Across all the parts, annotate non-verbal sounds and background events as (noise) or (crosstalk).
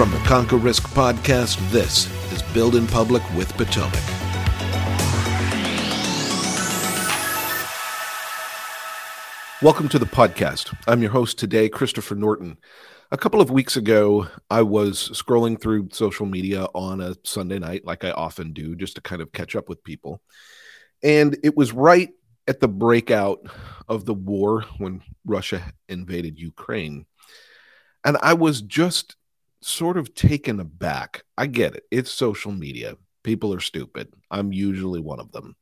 From the Conquer Risk podcast, this is Build in Public with Potomac. Welcome to the podcast. I'm your host today, Christopher Norton. A couple of weeks ago, I was scrolling through social media on a Sunday night, like I often do, just to kind of catch up with people. And it was right at the breakout of the war when Russia invaded Ukraine. And I was just sort of taken aback. I get it. It's social media. People are stupid. I'm usually one of them.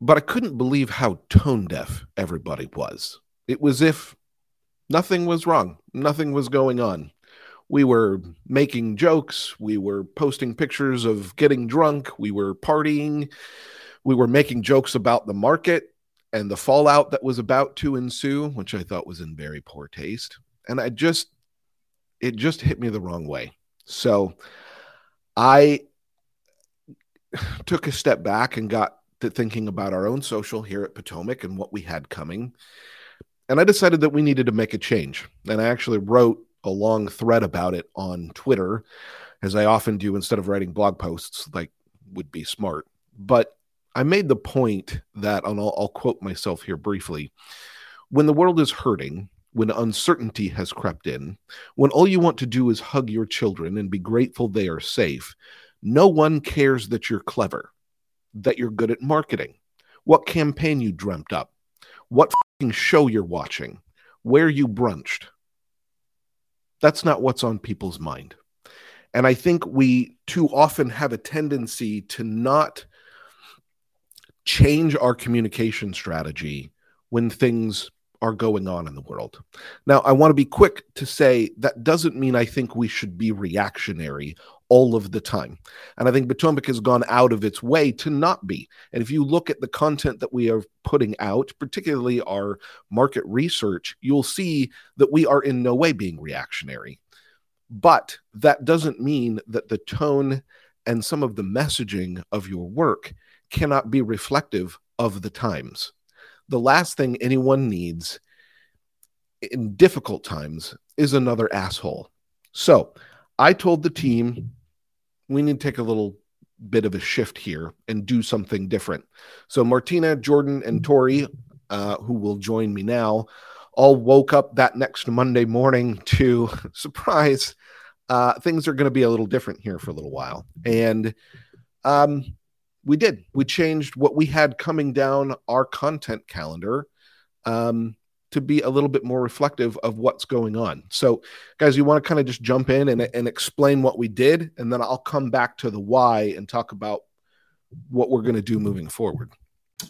But I couldn't believe how tone deaf everybody was. It was if nothing was wrong, nothing was going on. We were making jokes, we were posting pictures of getting drunk, we were partying, we were making jokes about the market and the fallout that was about to ensue, which I thought was in very poor taste. And I just it just hit me the wrong way. So I took a step back and got to thinking about our own social here at Potomac and what we had coming. And I decided that we needed to make a change. And I actually wrote a long thread about it on Twitter, as I often do instead of writing blog posts, like would be smart. But I made the point that, and I'll, I'll quote myself here briefly when the world is hurting, when uncertainty has crept in, when all you want to do is hug your children and be grateful they are safe, no one cares that you're clever, that you're good at marketing, what campaign you dreamt up, what show you're watching, where you brunched. That's not what's on people's mind. And I think we too often have a tendency to not change our communication strategy when things are going on in the world. Now, I want to be quick to say that doesn't mean I think we should be reactionary all of the time. And I think Potomac has gone out of its way to not be. And if you look at the content that we are putting out, particularly our market research, you'll see that we are in no way being reactionary. But that doesn't mean that the tone and some of the messaging of your work cannot be reflective of the times the last thing anyone needs in difficult times is another asshole. So I told the team we need to take a little bit of a shift here and do something different. So Martina, Jordan, and Tori, uh, who will join me now, all woke up that next Monday morning to (laughs) surprise. Uh, things are going to be a little different here for a little while. And um, we did. We changed what we had coming down our content calendar um, to be a little bit more reflective of what's going on. So, guys, you want to kind of just jump in and, and explain what we did, and then I'll come back to the why and talk about what we're going to do moving forward.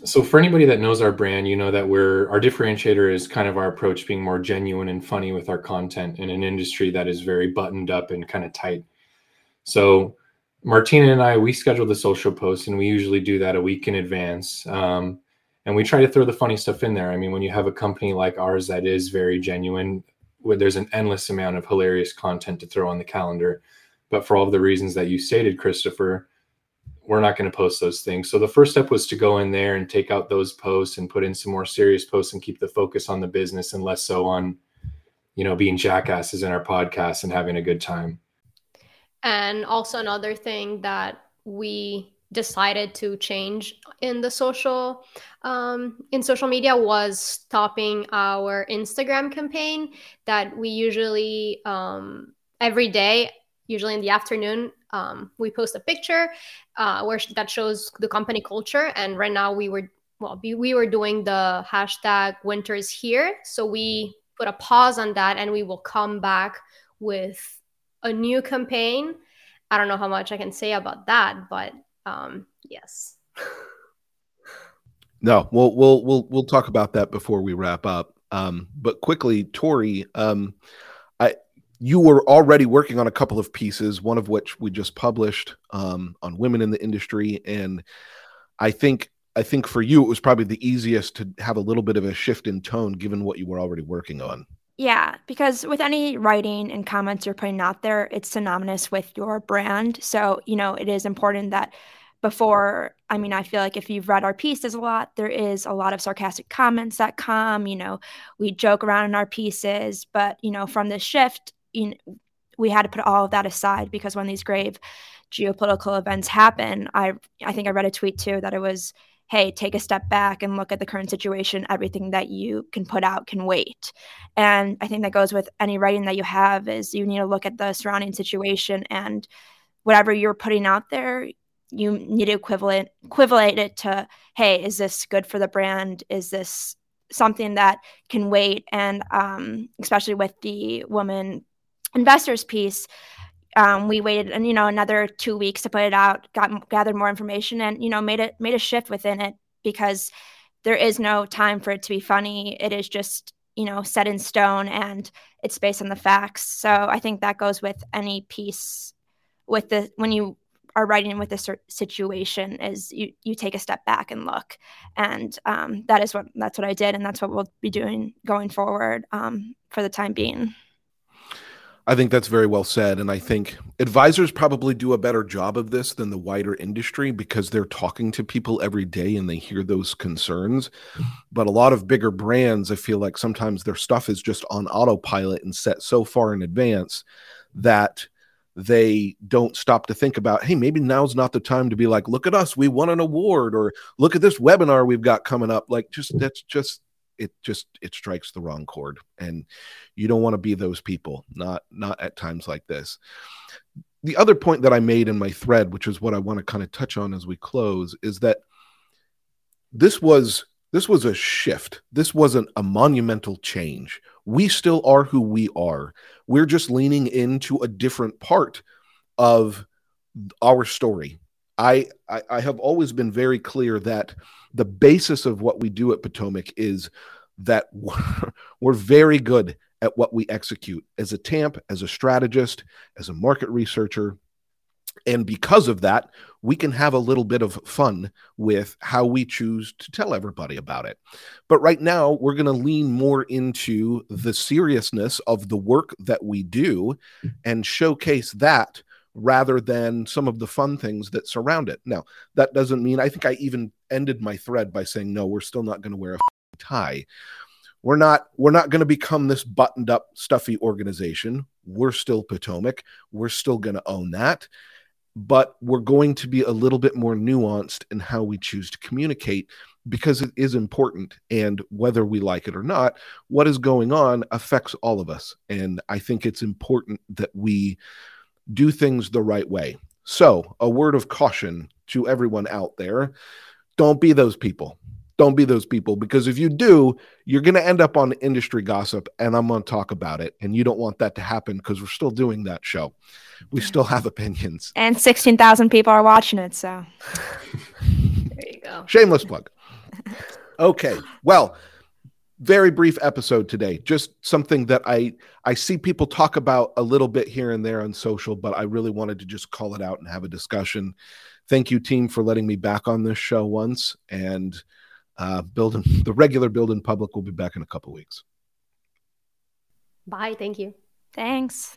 So, for anybody that knows our brand, you know that we're our differentiator is kind of our approach being more genuine and funny with our content in an industry that is very buttoned up and kind of tight. So, Martina and I, we schedule the social posts and we usually do that a week in advance. Um, and we try to throw the funny stuff in there. I mean, when you have a company like ours that is very genuine, where there's an endless amount of hilarious content to throw on the calendar. But for all of the reasons that you stated, Christopher, we're not going to post those things. So the first step was to go in there and take out those posts and put in some more serious posts and keep the focus on the business and less so on, you know, being jackasses in our podcast and having a good time. And also another thing that we decided to change in the social um, in social media was stopping our Instagram campaign that we usually um, every day, usually in the afternoon, um, we post a picture uh, where that shows the company culture. And right now we were well, we were doing the hashtag Winters here, so we put a pause on that, and we will come back with a new campaign. I don't know how much I can say about that, but um, yes. (laughs) no, we'll we'll we'll we'll talk about that before we wrap up. Um, but quickly, Tori, um, I you were already working on a couple of pieces, one of which we just published um, on women in the industry, and I think I think for you it was probably the easiest to have a little bit of a shift in tone given what you were already working on. Yeah, because with any writing and comments you're putting out there, it's synonymous with your brand. So, you know, it is important that before, I mean, I feel like if you've read our pieces a lot, there is a lot of sarcastic comments that come, you know, we joke around in our pieces, but, you know, from this shift, you know, we had to put all of that aside because when these grave geopolitical events happen, I I think I read a tweet too that it was, hey, take a step back and look at the current situation. Everything that you can put out can wait. And I think that goes with any writing that you have is you need to look at the surrounding situation and whatever you're putting out there, you need to equivalent equivalent it to, hey, is this good for the brand? Is this something that can wait? And um, especially with the woman investors piece, um, we waited and you know another two weeks to put it out, got gathered more information, and you know made it made a shift within it because there is no time for it to be funny. It is just you know set in stone and it's based on the facts. So I think that goes with any piece with the when you are writing with a situation is you you take a step back and look and um, that is what that's what i did and that's what we'll be doing going forward um, for the time being I think that's very well said. And I think advisors probably do a better job of this than the wider industry because they're talking to people every day and they hear those concerns. But a lot of bigger brands, I feel like sometimes their stuff is just on autopilot and set so far in advance that they don't stop to think about, hey, maybe now's not the time to be like, look at us, we won an award, or look at this webinar we've got coming up. Like, just that's just it just it strikes the wrong chord. And you don't want to be those people not not at times like this. The other point that i made in my thread which is what i want to kind of touch on as we close is that this was this was a shift. This wasn't a monumental change. We still are who we are. We're just leaning into a different part of our story I, I, I have always been very clear that the basis of what we do at Potomac is that we're, (laughs) we're very good at what we execute as a TAMP, as a strategist, as a market researcher. And because of that, we can have a little bit of fun with how we choose to tell everybody about it. But right now, we're going to lean more into the seriousness of the work that we do and showcase that rather than some of the fun things that surround it. Now, that doesn't mean I think I even ended my thread by saying, no, we're still not going to wear a tie. We're not we're not going to become this buttoned up stuffy organization. We're still Potomac. We're still going to own that. But we're going to be a little bit more nuanced in how we choose to communicate because it is important. And whether we like it or not, what is going on affects all of us. And I think it's important that we do things the right way. So, a word of caution to everyone out there don't be those people. Don't be those people because if you do, you're going to end up on industry gossip, and I'm going to talk about it. And you don't want that to happen because we're still doing that show. We still have opinions. And 16,000 people are watching it. So, (laughs) there you go. Shameless plug. (laughs) Okay. Well, very brief episode today just something that i i see people talk about a little bit here and there on social but i really wanted to just call it out and have a discussion. Thank you team for letting me back on this show once and uh building (laughs) the regular building public will be back in a couple weeks. Bye. Thank you. Thanks